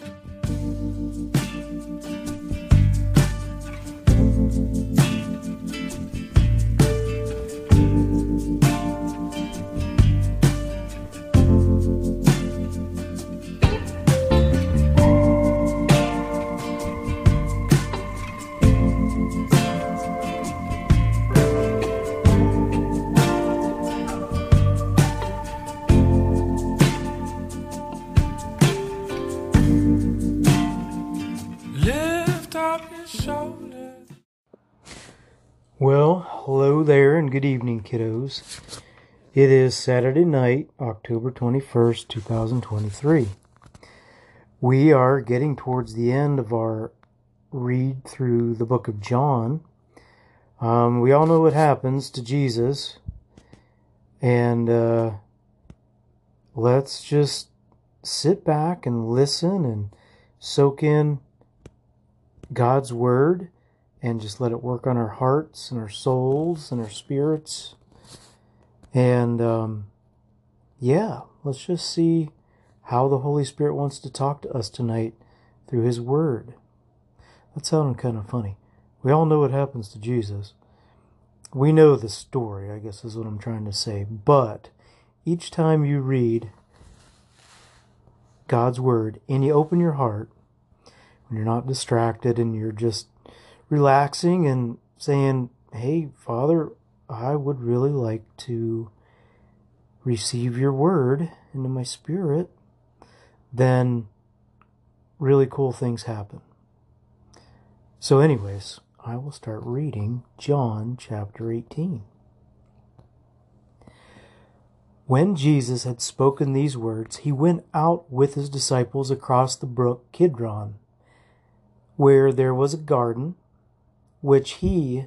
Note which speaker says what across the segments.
Speaker 1: Well, It is Saturday night, October 21st, 2023. We are getting towards the end of our read through the book of John. Um, we all know what happens to Jesus, and uh, let's just sit back and listen and soak in God's Word and just let it work on our hearts and our souls and our spirits. And um, yeah, let's just see how the Holy Spirit wants to talk to us tonight through His Word. That sounded kind of funny. We all know what happens to Jesus. We know the story, I guess is what I'm trying to say. But each time you read God's Word and you open your heart, when you're not distracted and you're just relaxing and saying, Hey, Father, I would really like to receive your word into my spirit, then really cool things happen. So, anyways, I will start reading John chapter 18. When Jesus had spoken these words, he went out with his disciples across the brook Kidron, where there was a garden which he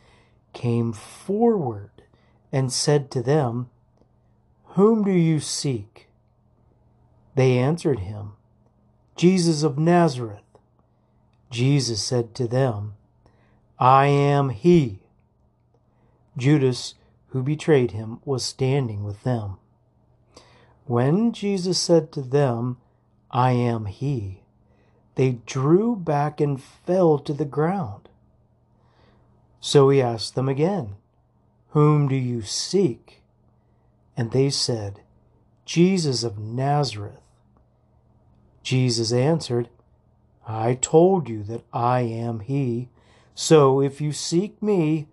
Speaker 1: came forward and said to them, Whom do you seek? They answered him, Jesus of Nazareth. Jesus said to them, I am he. Judas, who betrayed him, was standing with them. When Jesus said to them, I am he, they drew back and fell to the ground. So he asked them again, Whom do you seek? And they said, Jesus of Nazareth. Jesus answered, I told you that I am he. So if you seek me,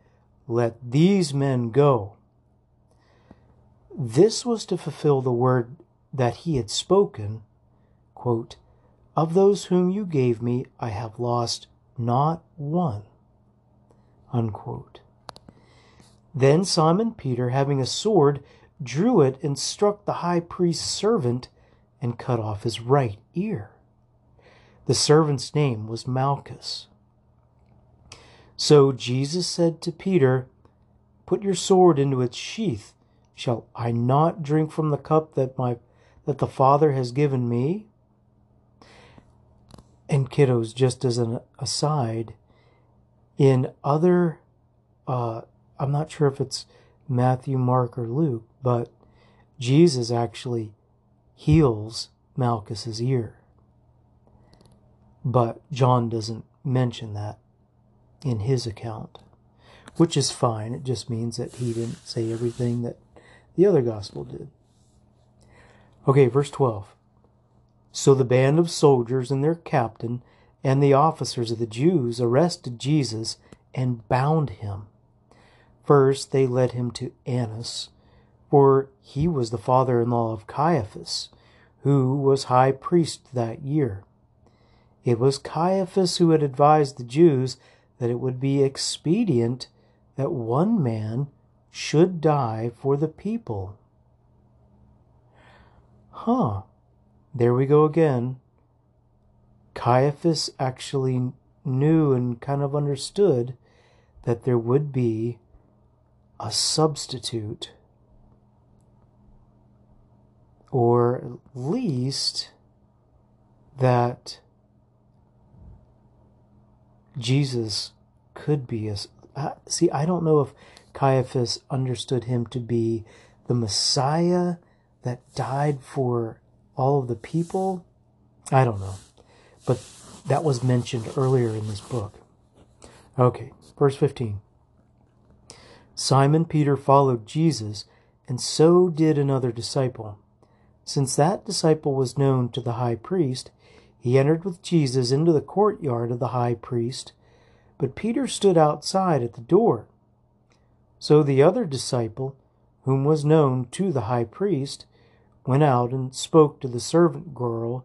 Speaker 1: let these men go. This was to fulfill the word that he had spoken, quote, of those whom you gave me, I have lost not one. Unquote. Then Simon Peter, having a sword, drew it and struck the high priest's servant and cut off his right ear. The servant's name was Malchus. So Jesus said to Peter, Put your sword into its sheath. Shall I not drink from the cup that my that the Father has given me? and kiddos, just as an aside, in other, uh, I'm not sure if it's Matthew, Mark, or Luke, but Jesus actually heals Malchus's ear. But John doesn't mention that in his account, which is fine. It just means that he didn't say everything that the other gospel did. Okay, verse 12. So the band of soldiers and their captain and the officers of the Jews arrested Jesus and bound him. First, they led him to Annas, for he was the father in law of Caiaphas, who was high priest that year. It was Caiaphas who had advised the Jews that it would be expedient that one man should die for the people. Huh. There we go again. Caiaphas actually knew and kind of understood that there would be a substitute, or at least that Jesus could be a. See, I don't know if Caiaphas understood him to be the Messiah that died for all of the people. I don't know. But that was mentioned earlier in this book. Okay, verse 15. Simon Peter followed Jesus, and so did another disciple. Since that disciple was known to the high priest, he entered with Jesus into the courtyard of the high priest, but Peter stood outside at the door. So the other disciple, whom was known to the high priest, went out and spoke to the servant girl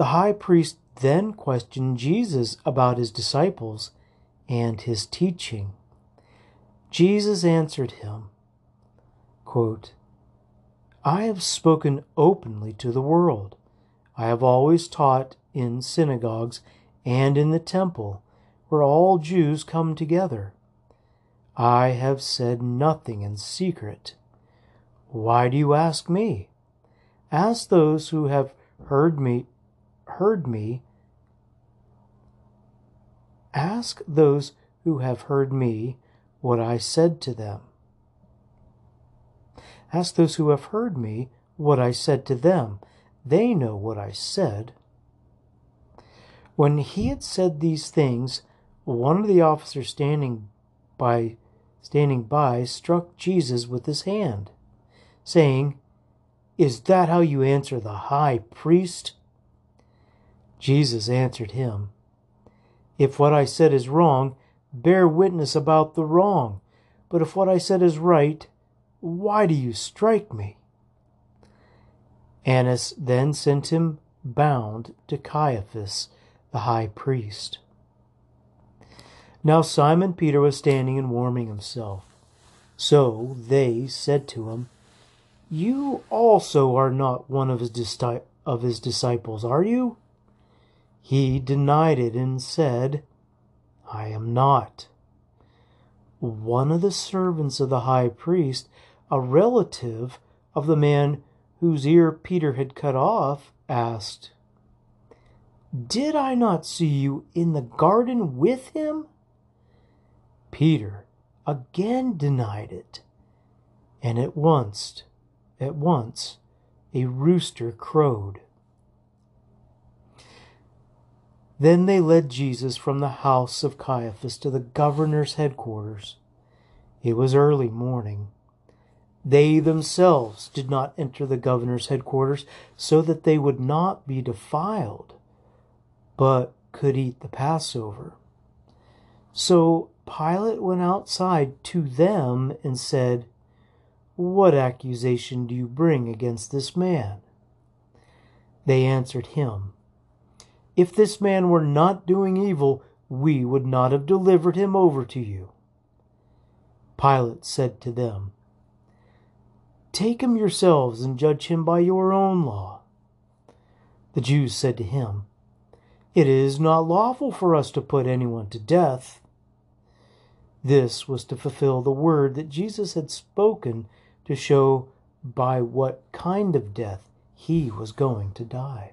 Speaker 1: The high priest then questioned Jesus about his disciples and his teaching. Jesus answered him, quote, I have spoken openly to the world. I have always taught in synagogues and in the temple, where all Jews come together. I have said nothing in secret. Why do you ask me? Ask those who have heard me heard me, ask those who have heard me what I said to them. Ask those who have heard me what I said to them. They know what I said. When he had said these things, one of the officers standing by standing by struck Jesus with his hand, saying, Is that how you answer the high priest? Jesus answered him, If what I said is wrong, bear witness about the wrong. But if what I said is right, why do you strike me? Annas then sent him bound to Caiaphas, the high priest. Now Simon Peter was standing and warming himself. So they said to him, You also are not one of his, of his disciples, are you? He denied it and said, I am not. One of the servants of the high priest, a relative of the man whose ear Peter had cut off, asked, Did I not see you in the garden with him? Peter again denied it, and at once, at once, a rooster crowed. Then they led Jesus from the house of Caiaphas to the governor's headquarters. It was early morning. They themselves did not enter the governor's headquarters so that they would not be defiled, but could eat the Passover. So Pilate went outside to them and said, What accusation do you bring against this man? They answered him, if this man were not doing evil, we would not have delivered him over to you. Pilate said to them, Take him yourselves and judge him by your own law. The Jews said to him, It is not lawful for us to put anyone to death. This was to fulfill the word that Jesus had spoken to show by what kind of death he was going to die.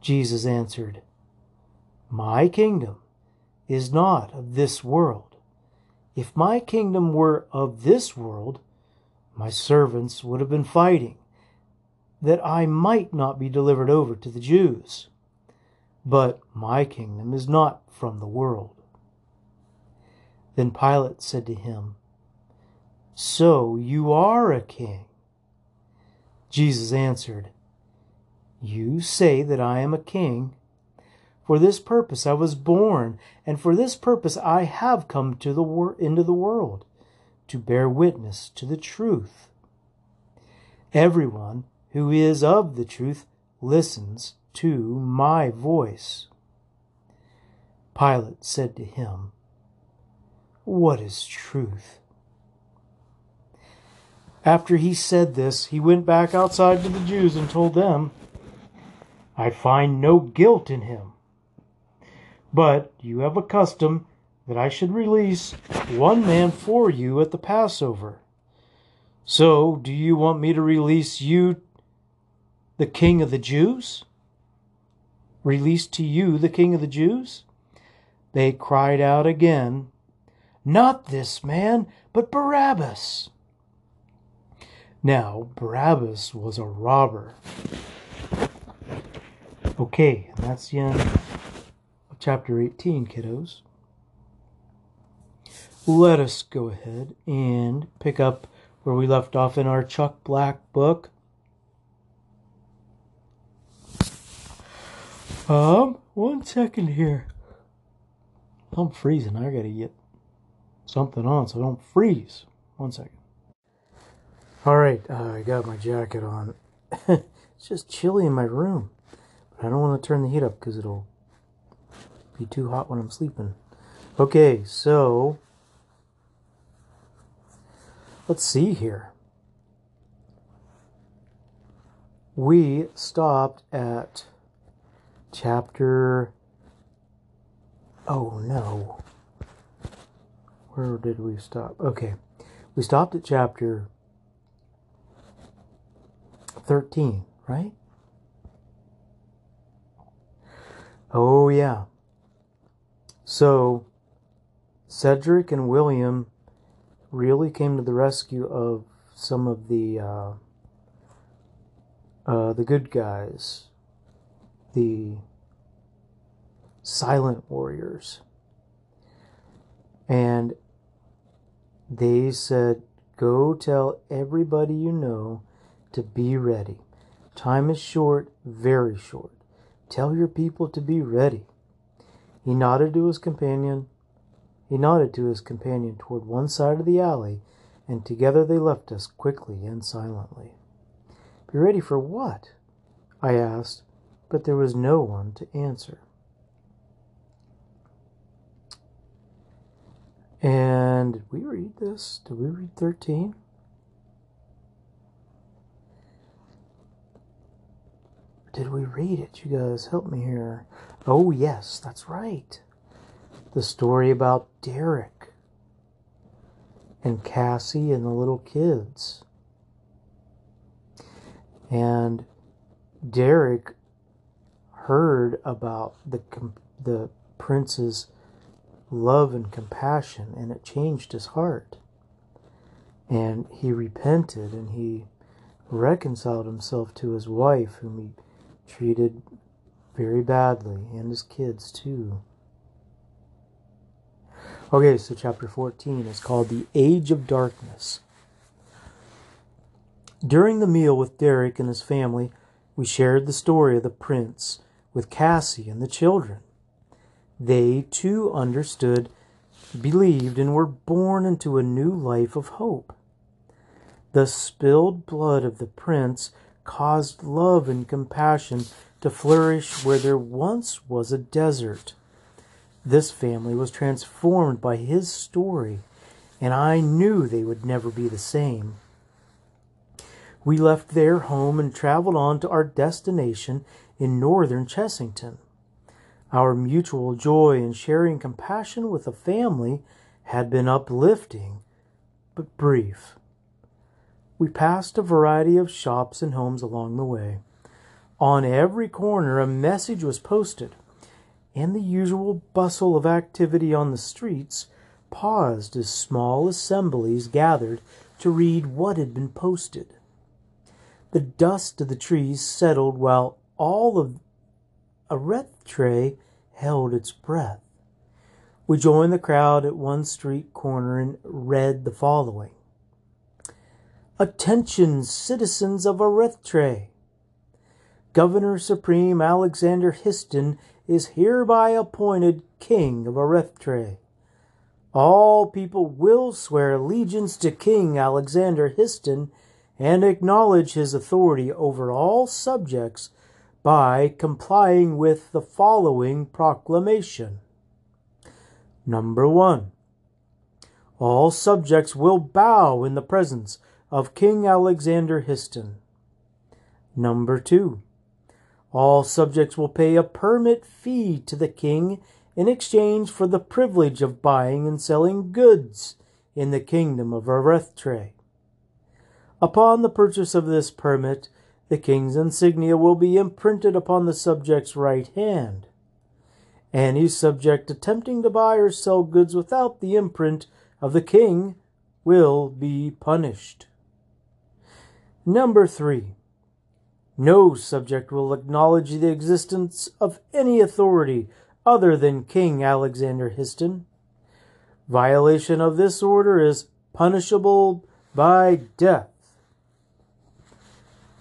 Speaker 1: Jesus answered, My kingdom is not of this world. If my kingdom were of this world, my servants would have been fighting, that I might not be delivered over to the Jews. But my kingdom is not from the world. Then Pilate said to him, So you are a king? Jesus answered, You say that I am a king. For this purpose I was born, and for this purpose I have come to the wor- into the world, to bear witness to the truth. Everyone who is of the truth listens to my voice. Pilate said to him, What is truth? After he said this, he went back outside to the Jews and told them, I find no guilt in him. But you have a custom that I should release one man for you at the Passover. So, do you want me to release you, the King of the Jews? Release to you the King of the Jews? They cried out again, Not this man, but Barabbas. Now, Barabbas was a robber. Okay, that's the end of chapter 18, kiddos. Let us go ahead and pick up where we left off in our Chuck Black book. Um, one second here. I'm freezing. I gotta get something on so I don't freeze. One second. All right, uh, I got my jacket on. it's just chilly in my room. I don't want to turn the heat up because it'll be too hot when I'm sleeping. Okay, so let's see here. We stopped at chapter. Oh no. Where did we stop? Okay. We stopped at chapter 13, right? Oh, yeah. So, Cedric and William really came to the rescue of some of the uh, uh, the good guys, the silent warriors, and they said, "Go tell everybody you know to be ready. Time is short, very short. Tell your people to be ready. He nodded to his companion. He nodded to his companion toward one side of the alley, and together they left us quickly and silently. Be ready for what? I asked, but there was no one to answer. And did we read this? Did we read 13? Did we read it? You guys help me here. Oh, yes, that's right. The story about Derek and Cassie and the little kids. And Derek heard about the the prince's love and compassion and it changed his heart. And he repented and he reconciled himself to his wife whom he treated very badly, and his kids too. Okay, so chapter 14 is called The Age of Darkness. During the meal with Derek and his family, we shared the story of the prince with Cassie and the children. They too understood, believed, and were born into a new life of hope. The spilled blood of the prince caused love and compassion to flourish where there once was a desert. This family was transformed by his story, and I knew they would never be the same. We left their home and traveled on to our destination in northern Chessington. Our mutual joy in sharing compassion with a family had been uplifting, but brief. We passed a variety of shops and homes along the way. On every corner, a message was posted, and the usual bustle of activity on the streets paused as small assemblies gathered to read what had been posted. The dust of the trees settled while all of Arrethtrae held its breath. We joined the crowd at one street corner and read the following Attention, citizens of Arrethtrae! Governor Supreme Alexander Histon is hereby appointed King of Arrethtrae. All people will swear allegiance to King Alexander Histon and acknowledge his authority over all subjects by complying with the following proclamation. Number one, all subjects will bow in the presence of King Alexander Histon. Number two, all subjects will pay a permit fee to the king in exchange for the privilege of buying and selling goods in the kingdom of Arrethtrae. Upon the purchase of this permit, the king's insignia will be imprinted upon the subject's right hand. Any subject attempting to buy or sell goods without the imprint of the king will be punished. Number three, no subject will acknowledge the existence of any authority other than King Alexander Histon. Violation of this order is punishable by death.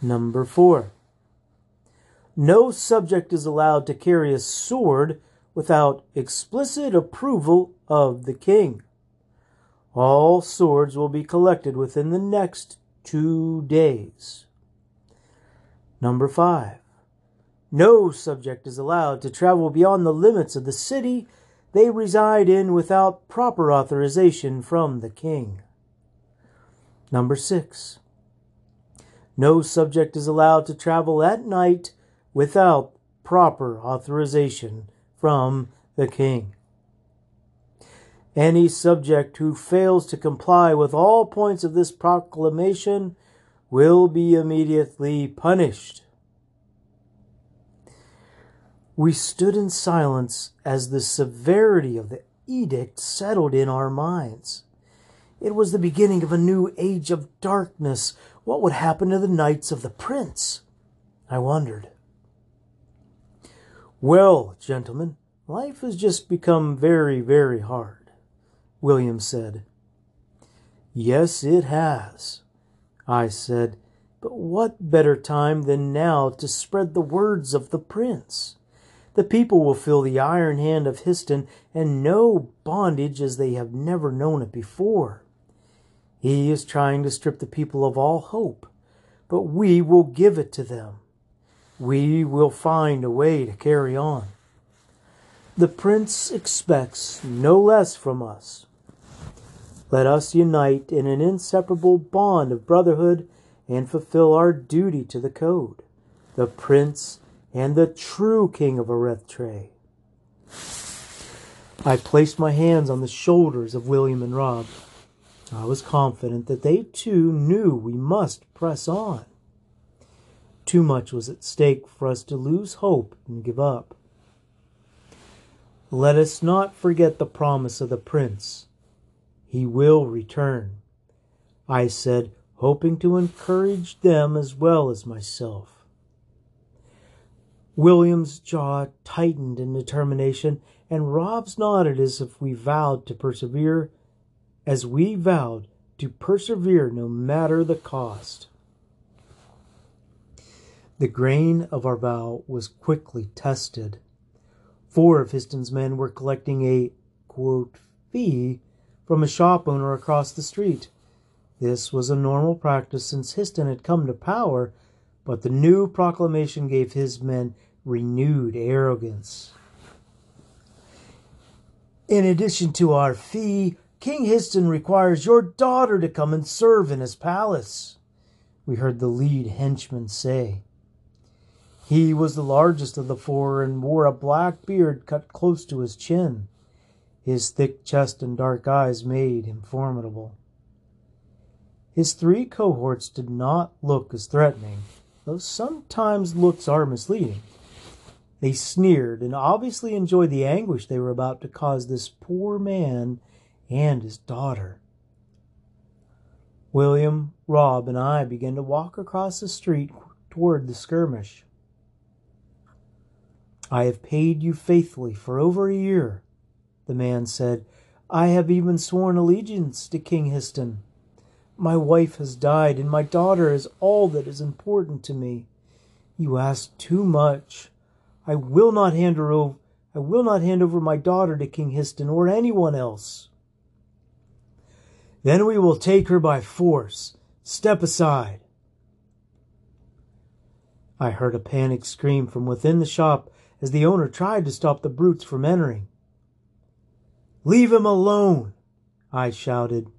Speaker 1: Number four, no subject is allowed to carry a sword without explicit approval of the king. All swords will be collected within the next two days. Number five, no subject is allowed to travel beyond the limits of the city they reside in without proper authorization from the king. Number six, no subject is allowed to travel at night without proper authorization from the king. Any subject who fails to comply with all points of this proclamation will be immediately punished. We stood in silence as the severity of the edict settled in our minds. It was the beginning of a new age of darkness. What would happen to the knights of the prince? I wondered. Well, gentlemen, life has just become very, very hard. William said. Yes, it has, I said, but what better time than now to spread the words of the prince? The people will feel the iron hand of Histon and know bondage as they have never known it before. He is trying to strip the people of all hope, but we will give it to them. We will find a way to carry on. The prince expects no less from us. Let us unite in an inseparable bond of brotherhood and fulfill our duty to the code, the prince and the true king of Arrethtrae. I placed my hands on the shoulders of William and Rob. I was confident that they too knew we must press on. Too much was at stake for us to lose hope and give up. Let us not forget the promise of the prince he will return. I said, hoping to encourage them as well as myself. William's jaw tightened in determination, and Rob's nodded as if we vowed to persevere, as we vowed to persevere no matter the cost. The grain of our vow was quickly tested. Four of Histon's men were collecting a quote, fee from a shop owner across the street. This was a normal practice since Histon had come to power, but the new proclamation gave his men renewed arrogance. In addition to our fee, King Histon requires your daughter to come and serve in his palace, we heard the lead henchman say. He was the largest of the four and wore a black beard cut close to his chin. His thick chest and dark eyes made him formidable. His three cohorts did not look as threatening, though sometimes looks are misleading. They sneered and obviously enjoyed the anguish they were about to cause this poor man and his daughter. William, Rob, and I began to walk across the street toward the skirmish. I have paid you faithfully for over a year, the man said. I have even sworn allegiance to King Histon. My wife has died, and my daughter is all that is important to me. You ask too much. I will not hand her over. I will not hand over my daughter to King Histon or anyone else. Then we will take her by force. Step aside. I heard a panicked scream from within the shop as the owner tried to stop the brutes from entering. Leave him alone, I shouted.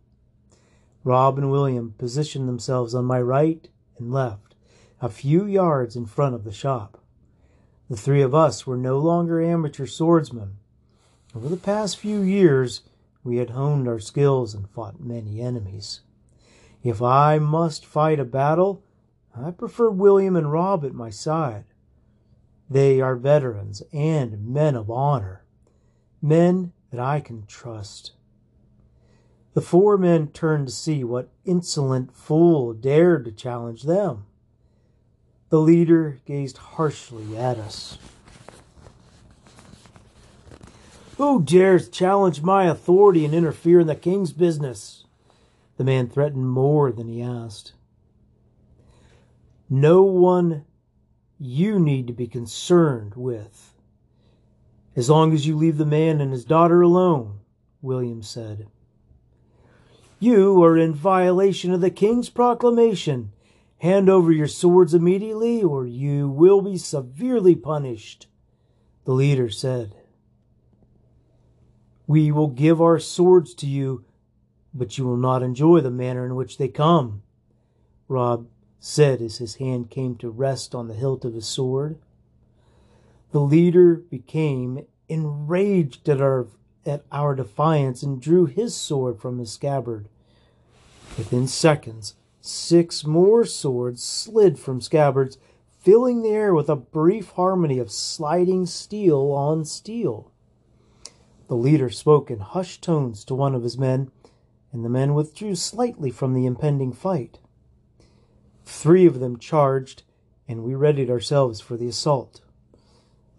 Speaker 1: Rob and William positioned themselves on my right and left, a few yards in front of the shop. The three of us were no longer amateur swordsmen. Over the past few years, we had honed our skills and fought many enemies. If I must fight a battle, I prefer William and Rob at my side. They are veterans and men of honor, men that I can trust. The four men turned to see what insolent fool dared to challenge them. The leader gazed harshly at us. Who dares challenge my authority and interfere in the king's business? The man threatened more than he asked. No one you need to be concerned with. As long as you leave the man and his daughter alone, William said. You are in violation of the king's proclamation. Hand over your swords immediately, or you will be severely punished, the leader said. We will give our swords to you, but you will not enjoy the manner in which they come, Rob said as his hand came to rest on the hilt of his sword. The leader became enraged at our at our defiance and drew his sword from his scabbard. Within seconds, six more swords slid from scabbards, filling the air with a brief harmony of sliding steel on steel. The leader spoke in hushed tones to one of his men, and the men withdrew slightly from the impending fight. Three of them charged, and we readied ourselves for the assault.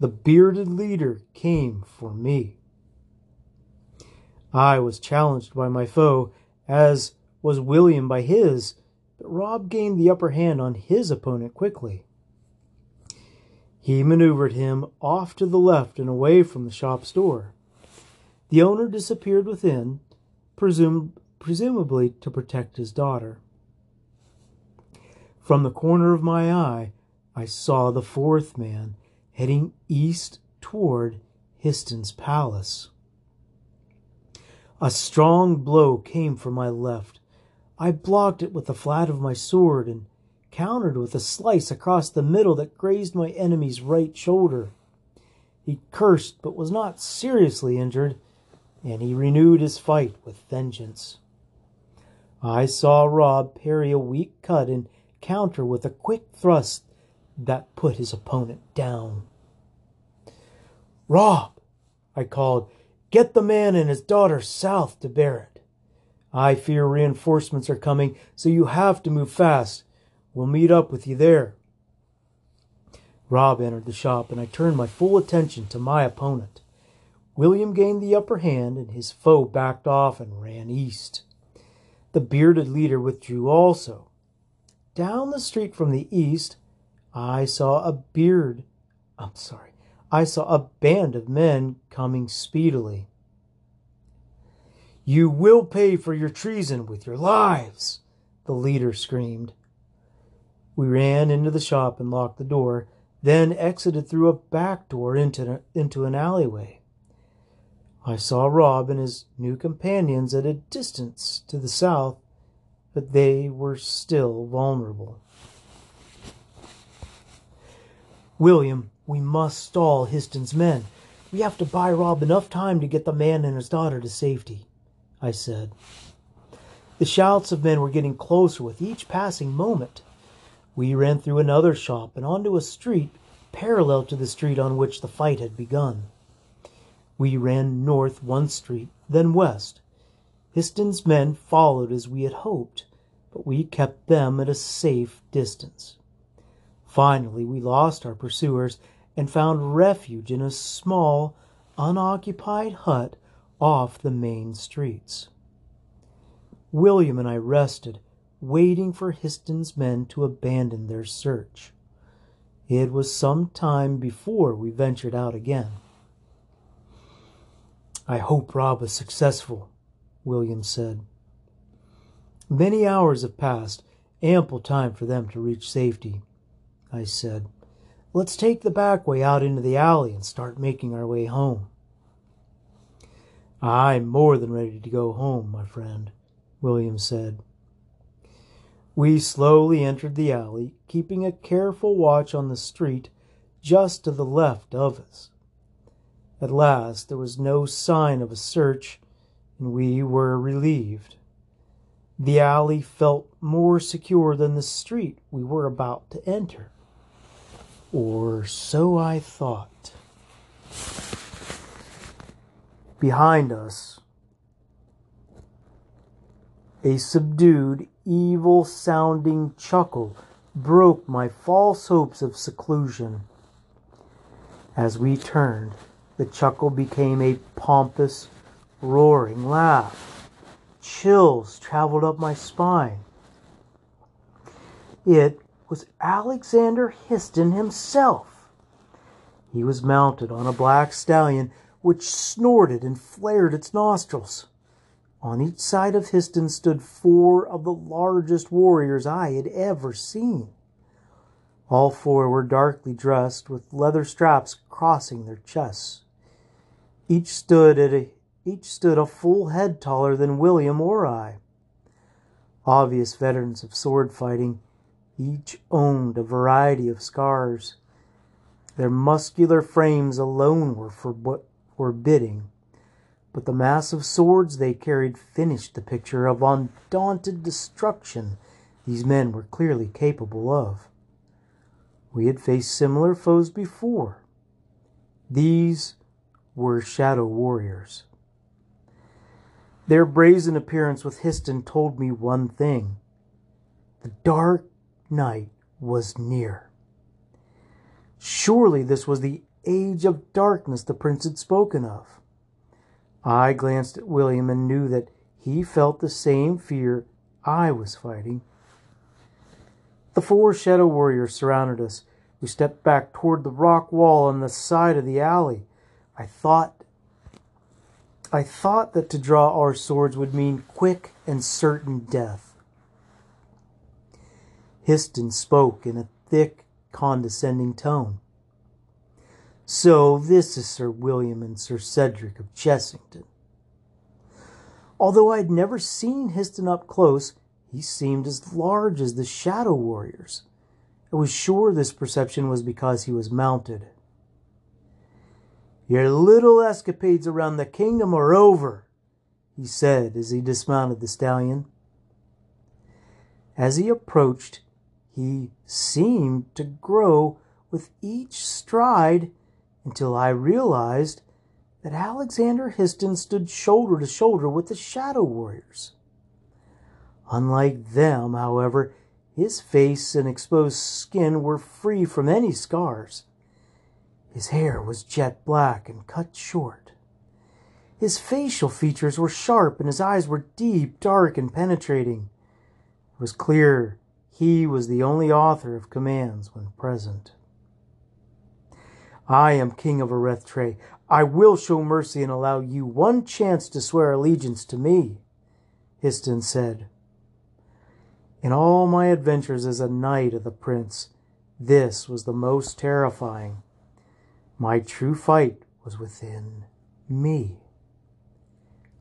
Speaker 1: The bearded leader came for me. I was challenged by my foe, as was William by his, but Rob gained the upper hand on his opponent quickly. He maneuvered him off to the left and away from the shop's door. The owner disappeared within, presum- presumably to protect his daughter. From the corner of my eye, I saw the fourth man heading east toward Histon's palace. A strong blow came from my left. I blocked it with the flat of my sword and countered with a slice across the middle that grazed my enemy's right shoulder. He cursed but was not seriously injured, and he renewed his fight with vengeance. I saw Rob parry a weak cut and counter with a quick thrust that put his opponent down. Rob, I called, get the man and his daughter south to Barrett. I fear reinforcements are coming, so you have to move fast. We'll meet up with you there. Rob entered the shop, and I turned my full attention to my opponent. William gained the upper hand, and his foe backed off and ran east. The bearded leader withdrew also. Down the street from the east, I saw a beard. I'm sorry. I saw a band of men coming speedily. You will pay for your treason with your lives, the leader screamed. We ran into the shop and locked the door, then exited through a back door into, into an alleyway. I saw Rob and his new companions at a distance to the south, but they were still vulnerable. William, we must stall Histon's men. We have to buy Rob enough time to get the man and his daughter to safety. I said. The shouts of men were getting closer with each passing moment. We ran through another shop and onto a street parallel to the street on which the fight had begun. We ran north one street, then west. Histon's men followed as we had hoped, but we kept them at a safe distance. Finally, we lost our pursuers and found refuge in a small, unoccupied hut off the main streets. William and I rested, waiting for Histon's men to abandon their search. It was some time before we ventured out again. I hope Rob is successful, William said. Many hours have passed, ample time for them to reach safety. I said. Let's take the back way out into the alley and start making our way home. I'm more than ready to go home, my friend, William said. We slowly entered the alley, keeping a careful watch on the street just to the left of us. At last there was no sign of a search, and we were relieved. The alley felt more secure than the street we were about to enter. Or so I thought. Behind us, a subdued, evil sounding chuckle broke my false hopes of seclusion. As we turned, the chuckle became a pompous, roaring laugh. Chills traveled up my spine. It was Alexander Histon himself. He was mounted on a black stallion which snorted and flared its nostrils. On each side of Histon stood four of the largest warriors I had ever seen. All four were darkly dressed with leather straps crossing their chests. Each stood at a each stood a full head taller than William or I. Obvious veterans of sword fighting, each owned a variety of scars. Their muscular frames alone were forbidding, but the massive swords they carried finished the picture of undaunted destruction these men were clearly capable of. We had faced similar foes before. These were shadow warriors. Their brazen appearance with Histon told me one thing. The dark night was near. Surely this was the age of darkness the prince had spoken of. I glanced at William and knew that he felt the same fear I was fighting. The four shadow warriors surrounded us. We stepped back toward the rock wall on the side of the alley. I thought I thought that to draw our swords would mean quick and certain death. Histon spoke in a thick, condescending tone. So this is Sir William and Sir Cedric of Chessington. Although I had never seen Histon up close, he seemed as large as the Shadow Warriors. I was sure this perception was because he was mounted. Your little escapades around the kingdom are over, he said as he dismounted the stallion. As he approached, he seemed to grow with each stride until I realized that Alexander Histon stood shoulder to shoulder with the Shadow Warriors. Unlike them, however, his face and exposed skin were free from any scars. His hair was jet black and cut short. His facial features were sharp and his eyes were deep, dark, and penetrating. It was clear he was the only author of commands when present. I am king of Arrethtrae. I will show mercy and allow you one chance to swear allegiance to me, Histon said. In all my adventures as a knight of the prince, this was the most terrifying. My true fight was within me.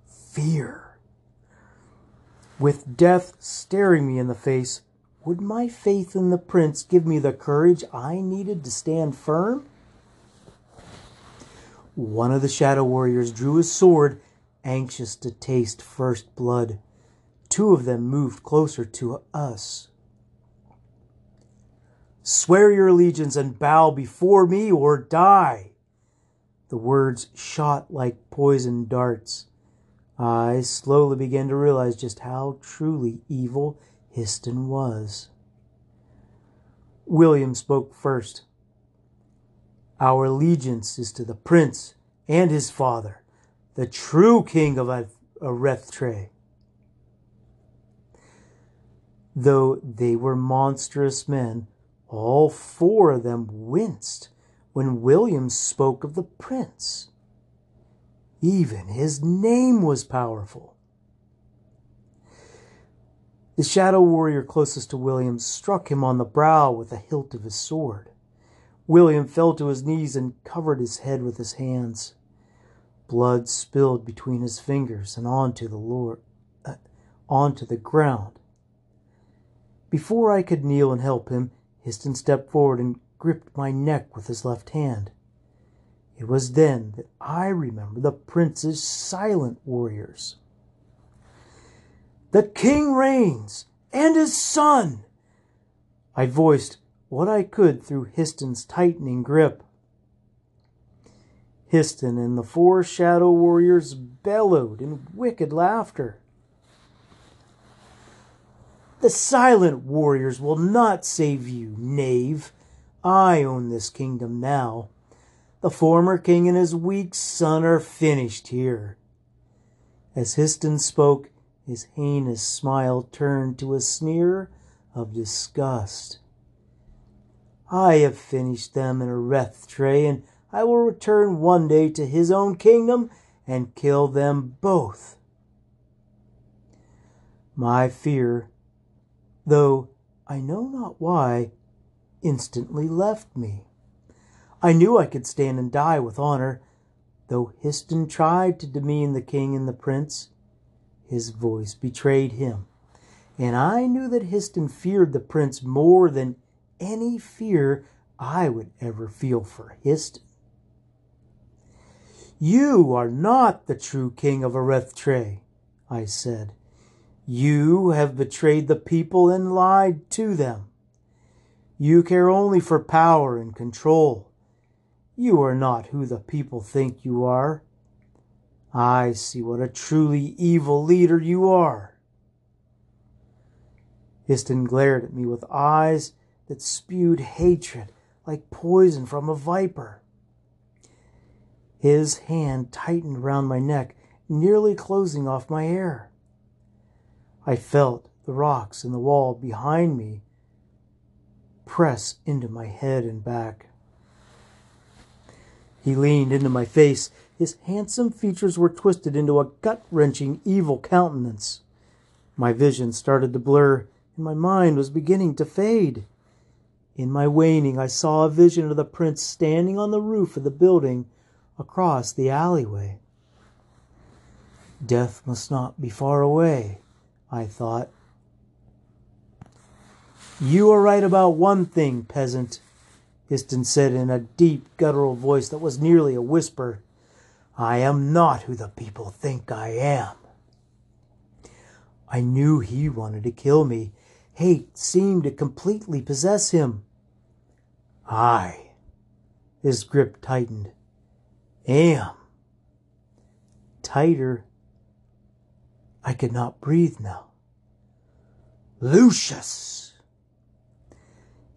Speaker 1: Fear. With death staring me in the face, would my faith in the prince give me the courage I needed to stand firm? One of the shadow warriors drew his sword, anxious to taste first blood. two of them moved closer to us. Swear your allegiance and bow before me or die. The words shot like poisoned darts. I slowly began to realize just how truly evil Histon was. William spoke first. Our allegiance is to the prince and his father, the true king of Arrethtrae. Though they were monstrous men, all four of them winced when William spoke of the prince. Even his name was powerful. The shadow warrior closest to William struck him on the brow with the hilt of his sword. William fell to his knees and covered his head with his hands. Blood spilled between his fingers and onto the Lord, uh, onto the ground. Before I could kneel and help him, Histon stepped forward and gripped my neck with his left hand. It was then that I remembered the prince's silent warriors. The king reigns, and his son! I voiced what I could through Histon's tightening grip. Histon and the four shadow warriors bellowed in wicked laughter. The silent warriors will not save you, knave. I own this kingdom now. The former king and his weak son are finished here. As Histon spoke, his heinous smile turned to a sneer of disgust. I have finished them in Arrethtrae, and I will return one day to his own kingdom and kill them both. My fear though I know not why, instantly left me. I knew I could stand and die with honor, though Histon tried to demean the king and the prince. His voice betrayed him, and I knew that Histon feared the prince more than any fear I would ever feel for Histon. You are not the true king of Arrethtrae, I said. You have betrayed the people and lied to them. You care only for power and control. You are not who the people think you are. I see what a truly evil leader you are. Histon glared at me with eyes that spewed hatred like poison from a viper. His hand tightened round my neck, nearly closing off my hair. I felt the rocks in the wall behind me press into my head and back. He leaned into my face. His handsome features were twisted into a gut wrenching, evil countenance. My vision started to blur, and my mind was beginning to fade. In my waning, I saw a vision of the prince standing on the roof of the building across the alleyway. Death must not be far away. I thought. You are right about one thing, peasant, Histon said in a deep, guttural voice that was nearly a whisper. I am not who the people think I am. I knew he wanted to kill me. Hate seemed to completely possess him. I, his grip tightened, am. Tighter I could not breathe now. Lucius!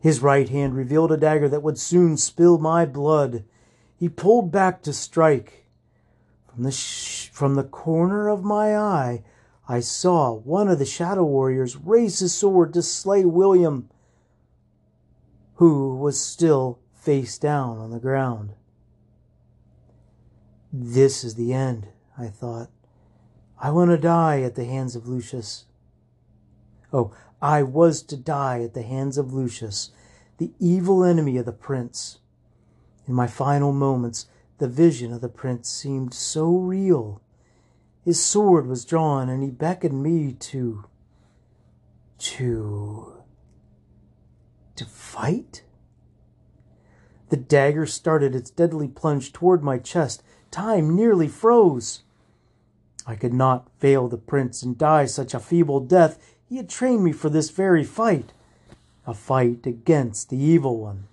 Speaker 1: His right hand revealed a dagger that would soon spill my blood. He pulled back to strike. From the, sh- from the corner of my eye, I saw one of the shadow warriors raise his sword to slay William, who was still face down on the ground. This is the end, I thought. I want to die at the hands of Lucius. Oh, I was to die at the hands of Lucius, the evil enemy of the prince. In my final moments, the vision of the prince seemed so real. His sword was drawn, and he beckoned me to. to. to fight? The dagger started its deadly plunge toward my chest. Time nearly froze. I could not fail the prince and die such a feeble death. He had trained me for this very fight, a fight against the evil one.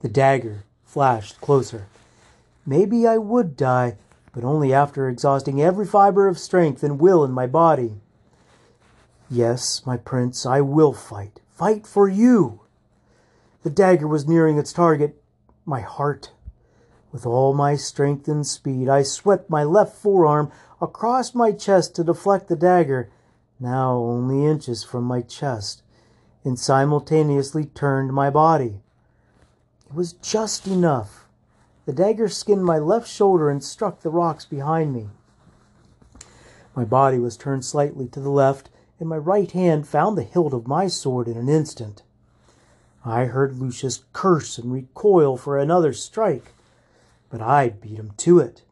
Speaker 1: The dagger flashed closer. Maybe I would die, but only after exhausting every fiber of strength and will in my body. Yes, my prince, I will fight. Fight for you. The dagger was nearing its target, my heart. With all my strength and speed, I swept my left forearm across my chest to deflect the dagger, now only inches from my chest, and simultaneously turned my body. It was just enough. The dagger skinned my left shoulder and struck the rocks behind me. My body was turned slightly to the left, and my right hand found the hilt of my sword in an instant. I heard Lucius curse and recoil for another strike, but I beat him to it.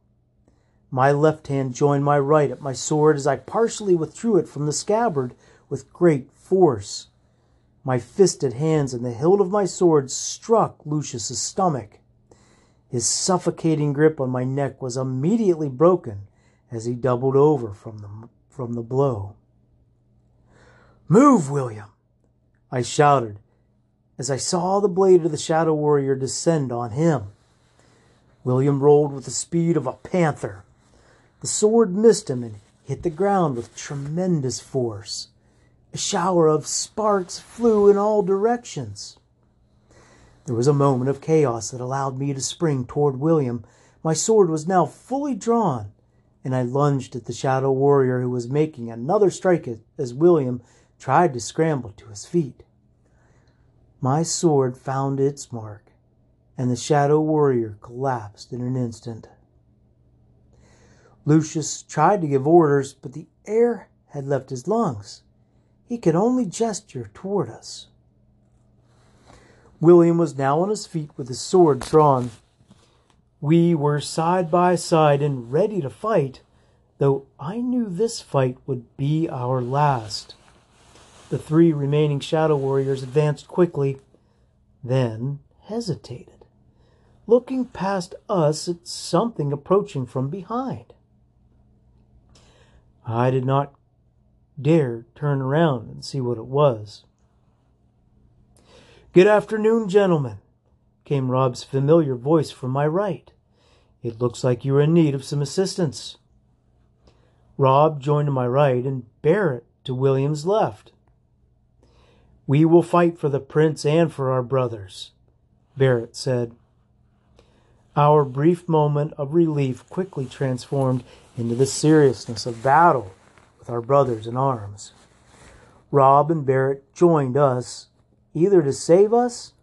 Speaker 1: My left hand joined my right at my sword as I partially withdrew it from the scabbard with great force. My fisted hands and the hilt of my sword struck Lucius's stomach. His suffocating grip on my neck was immediately broken as he doubled over from the, from the blow. Move, William! I shouted as I saw the blade of the Shadow Warrior descend on him. William rolled with the speed of a panther. The sword missed him and hit the ground with tremendous force. A shower of sparks flew in all directions. There was a moment of chaos that allowed me to spring toward William. My sword was now fully drawn, and I lunged at the shadow warrior who was making another strike as William tried to scramble to his feet. My sword found its mark, and the shadow warrior collapsed in an instant. Lucius tried to give orders, but the air had left his lungs. He could only gesture toward us. William was now on his feet with his sword drawn. We were side by side and ready to fight, though I knew this fight would be our last. The three remaining shadow warriors advanced quickly, then hesitated, looking past us at something approaching from behind. I did not dare turn around and see what it was. Good afternoon, gentlemen, came Rob's familiar voice from my right. It looks like you are in need of some assistance. Rob joined to my right and Barrett to William's left. We will fight for the prince and for our brothers, Barrett said. Our brief moment of relief quickly transformed into the seriousness of battle with our brothers in arms. Rob and Barrett joined us either to save us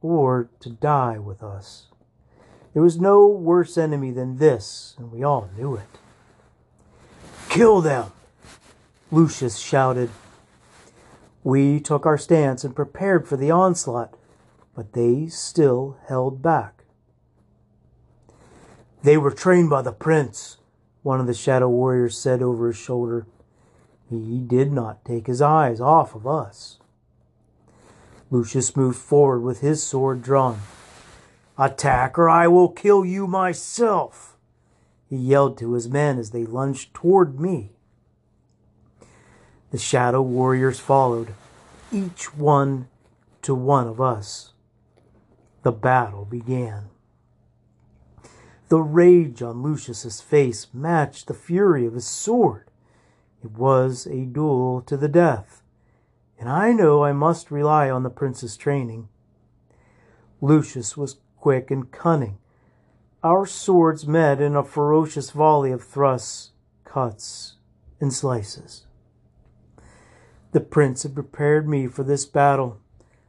Speaker 1: or to die with us. There was no worse enemy than this, and we all knew it. Kill them! Lucius shouted. We took our stance and prepared for the onslaught, but they still held back. They were trained by the prince, one of the shadow warriors said over his shoulder. He did not take his eyes off of us. Lucius moved forward with his sword drawn. Attack or I will kill you myself, he yelled to his men as they lunged toward me. The shadow warriors followed, each one to one of us. The battle began. The rage on Lucius's face matched the fury of his sword. It was a duel to the death, and I know I must rely on the prince's training. Lucius was quick and cunning. Our swords met in a ferocious volley of thrusts, cuts, and slices. The prince had prepared me for this battle.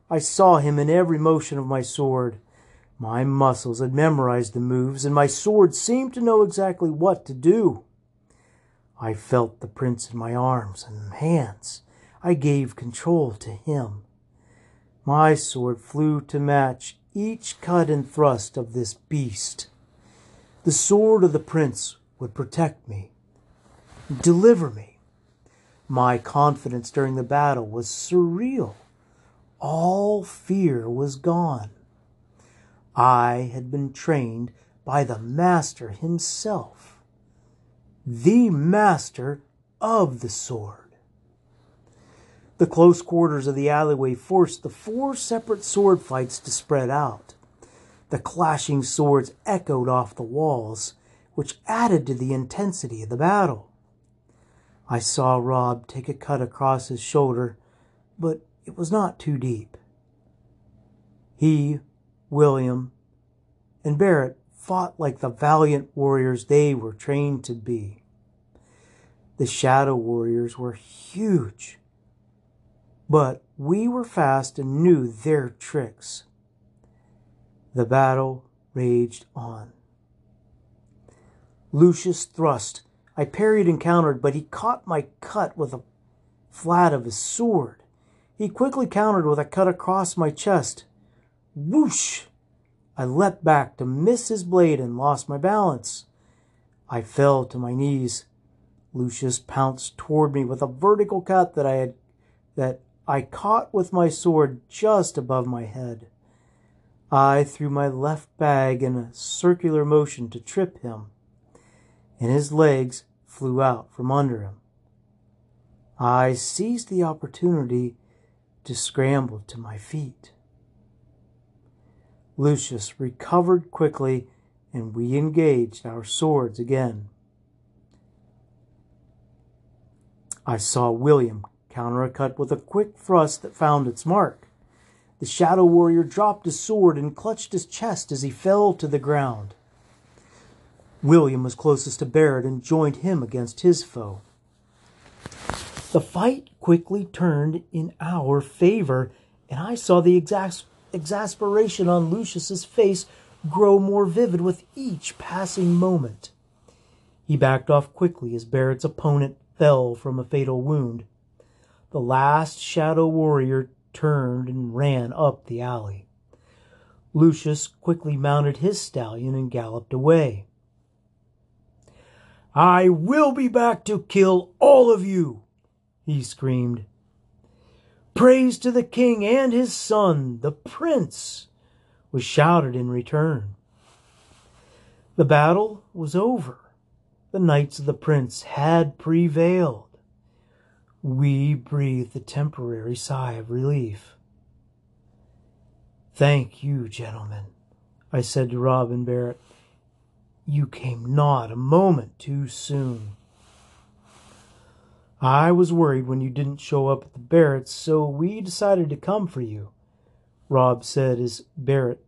Speaker 1: I saw him in every motion of my sword. My muscles had memorized the moves, and my sword seemed to know exactly what to do. I felt the prince in my arms and hands. I gave control to him. My sword flew to match each cut and thrust of this beast. The sword of the prince would protect me, deliver me. My confidence during the battle was surreal. all fear was gone. I had been trained by the Master himself, the Master of the sword. The close quarters of the alleyway forced the four separate sword fights to spread out. The clashing swords echoed off the walls, which added to the intensity of the battle. I saw Rob take a cut across his shoulder, but it was not too deep. He, William, and Barrett fought like the valiant warriors they were trained to be. The shadow warriors were huge, but we were fast and knew their tricks. The battle raged on. Lucius thrust. I parried and countered, but he caught my cut with the flat of his sword. He quickly countered with a cut across my chest. Whoosh! I leapt back to miss his blade and lost my balance. I fell to my knees. Lucius pounced toward me with a vertical cut that I had that I caught with my sword just above my head. I threw my left bag in a circular motion to trip him, and his legs flew out from under him. I seized the opportunity to scramble to my feet. Lucius recovered quickly, and we engaged our swords again. I saw William counter a cut with a quick thrust that found its mark. The shadow warrior dropped his sword and clutched his chest as he fell to the ground. William was closest to Barrett and joined him against his foe. The fight quickly turned in our favor, and I saw the exas- exasperation on Lucius's face grow more vivid with each passing moment. He backed off quickly as Barrett's opponent fell from a fatal wound. The last shadow warrior turned and ran up the alley. Lucius quickly mounted his stallion and galloped away. I will be back to kill all of you, he screamed. Praise to the king and his son, the prince, was shouted in return. The battle was over. The knights of the prince had prevailed. We breathed a temporary sigh of relief. Thank you, gentlemen, I said to Robin Barrett. You came not a moment too soon. I was worried when you didn't show up at the Barretts, so we decided to come for you, Rob said as Barrett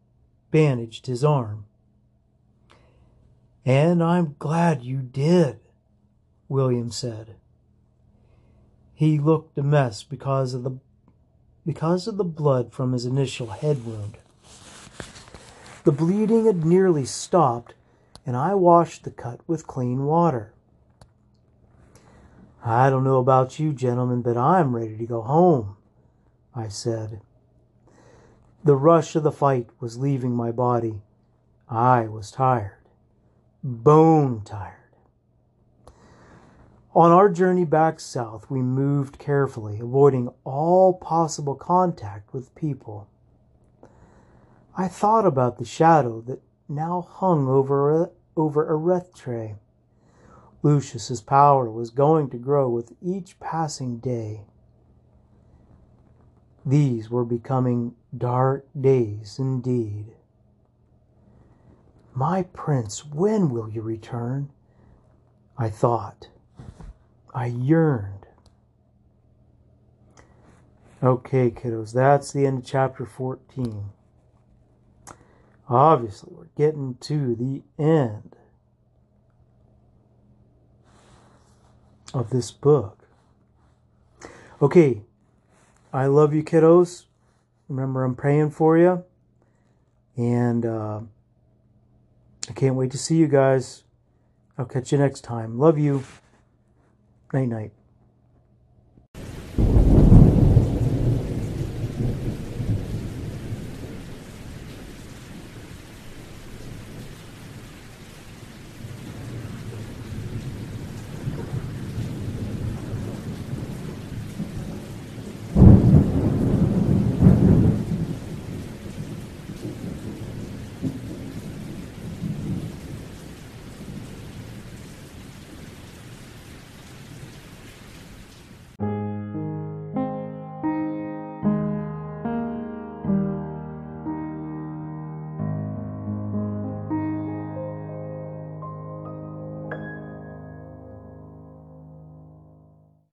Speaker 1: bandaged his arm. And I'm glad you did, William said. He looked a mess because of the because of the blood from his initial head wound. The bleeding had nearly stopped, and I washed the cut with clean water. I don't know about you, gentlemen, but I'm ready to go home, I said. The rush of the fight was leaving my body. I was tired, bone tired. On our journey back south, we moved carefully, avoiding all possible contact with people. I thought about the shadow that now hung over, over Arrethtrae. Lucius's power was going to grow with each passing day. These were becoming dark days indeed. My prince, when will you return? I thought. I yearned. Okay, kiddos, that's the end of chapter 14. Obviously, we're getting to the end of this book. Okay, I love you, kiddos. Remember, I'm praying for you. And uh, I can't wait to see you guys. I'll catch you next time. Love you. Night night.